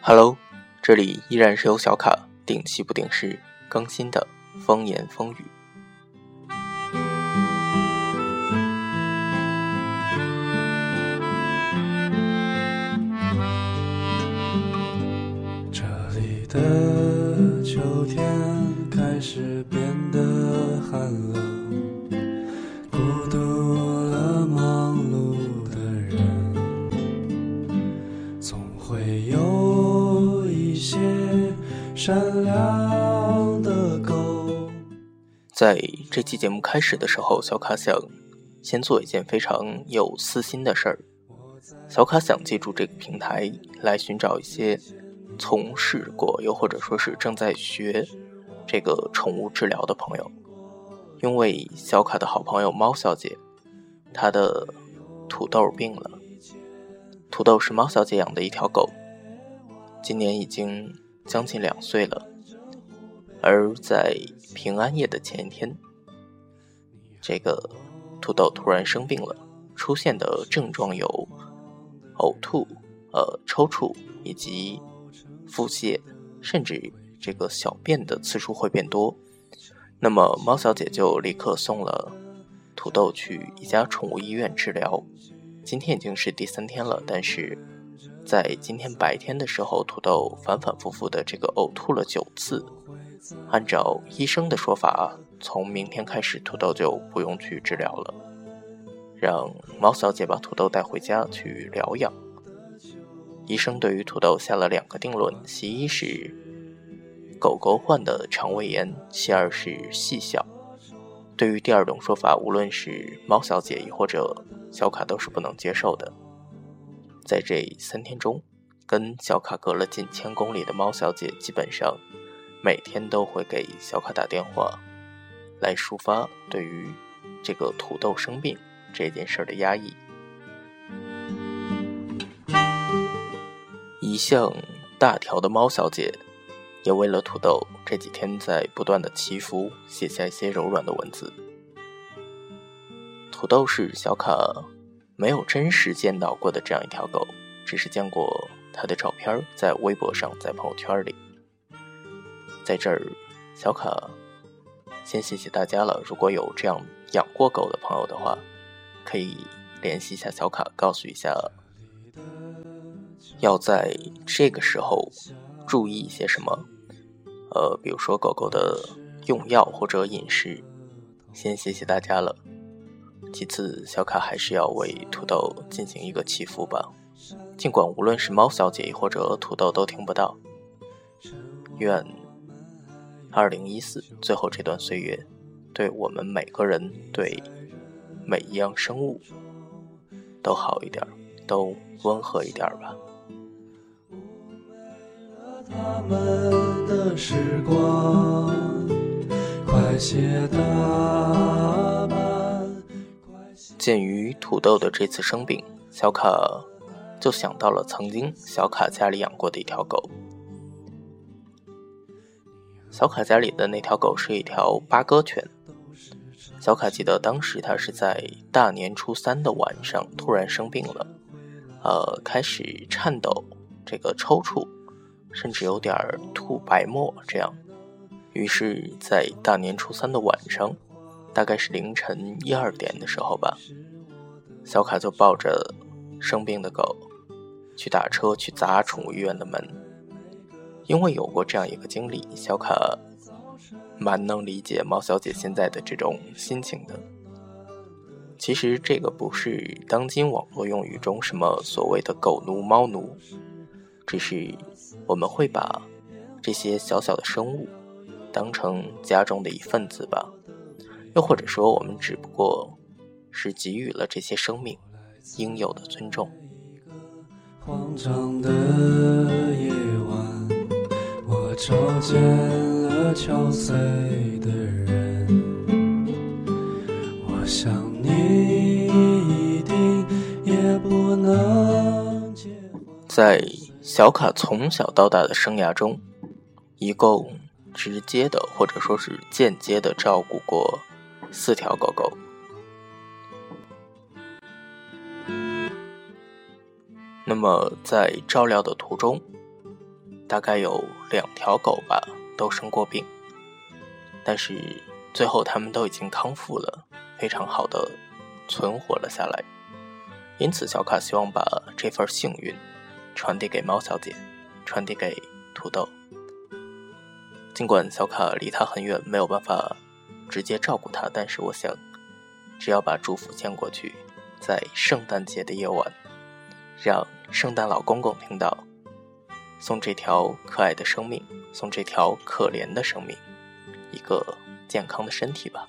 Hello，这里依然是由小卡定期不定时更新的风言风语。这里的秋天开始变善良的狗。在这期节目开始的时候，小卡想先做一件非常有私心的事儿。小卡想借助这个平台来寻找一些从事过又或者说是正在学这个宠物治疗的朋友，因为小卡的好朋友猫小姐，她的土豆病了。土豆是猫小姐养的一条狗，今年已经将近两岁了。而在平安夜的前一天，这个土豆突然生病了，出现的症状有。呕吐、呃抽搐以及腹泻，甚至这个小便的次数会变多。那么猫小姐就立刻送了土豆去一家宠物医院治疗。今天已经是第三天了，但是在今天白天的时候，土豆反反复复的这个呕吐了九次。按照医生的说法，从明天开始土豆就不用去治疗了。让猫小姐把土豆带回家去疗养。医生对于土豆下了两个定论：其一是狗狗患的肠胃炎，其二是细小。对于第二种说法，无论是猫小姐亦或者小卡都是不能接受的。在这三天中，跟小卡隔了近千公里的猫小姐，基本上每天都会给小卡打电话，来抒发对于这个土豆生病。这件事的压抑，一向大条的猫小姐，也为了土豆这几天在不断的祈福，写下一些柔软的文字。土豆是小卡没有真实见到过的这样一条狗，只是见过它的照片在微博上，在朋友圈里。在这儿，小卡先谢谢大家了。如果有这样养过狗的朋友的话。可以联系一下小卡，告诉一下要在这个时候注意一些什么。呃，比如说狗狗的用药或者饮食。先谢谢大家了。其次，小卡还是要为土豆进行一个祈福吧。尽管无论是猫小姐或者土豆都听不到。愿二零一四最后这段岁月，对我们每个人对。每一样生物都好一点，都温和一点吧。鉴于土豆的这次生病，小卡就想到了曾经小卡家里养过的一条狗。小卡家里的那条狗是一条八哥犬。小卡记得当时他是在大年初三的晚上突然生病了，呃，开始颤抖，这个抽搐，甚至有点吐白沫这样。于是，在大年初三的晚上，大概是凌晨一二点的时候吧，小卡就抱着生病的狗去打车去砸宠物医院的门。因为有过这样一个经历，小卡。蛮能理解猫小姐现在的这种心情的。其实这个不是当今网络用语中什么所谓的“狗奴”“猫奴”，只是我们会把这些小小的生物当成家中的一份子吧。又或者说，我们只不过是给予了这些生命应有的尊重。慌张的夜晚，我瞅见。憔悴的人，我想你一定也不能在小卡从小到大的生涯中，一共直接的或者说是间接的照顾过四条狗狗。那么在照料的途中，大概有两条狗吧都生过病，但是最后它们都已经康复了，非常好的存活了下来。因此，小卡希望把这份幸运传递给猫小姐，传递给土豆。尽管小卡离他很远，没有办法直接照顾他，但是我想，只要把祝福献过去，在圣诞节的夜晚，让圣诞老公公听到，送这条可爱的生命，送这条可怜的生命，一个健康的身体吧。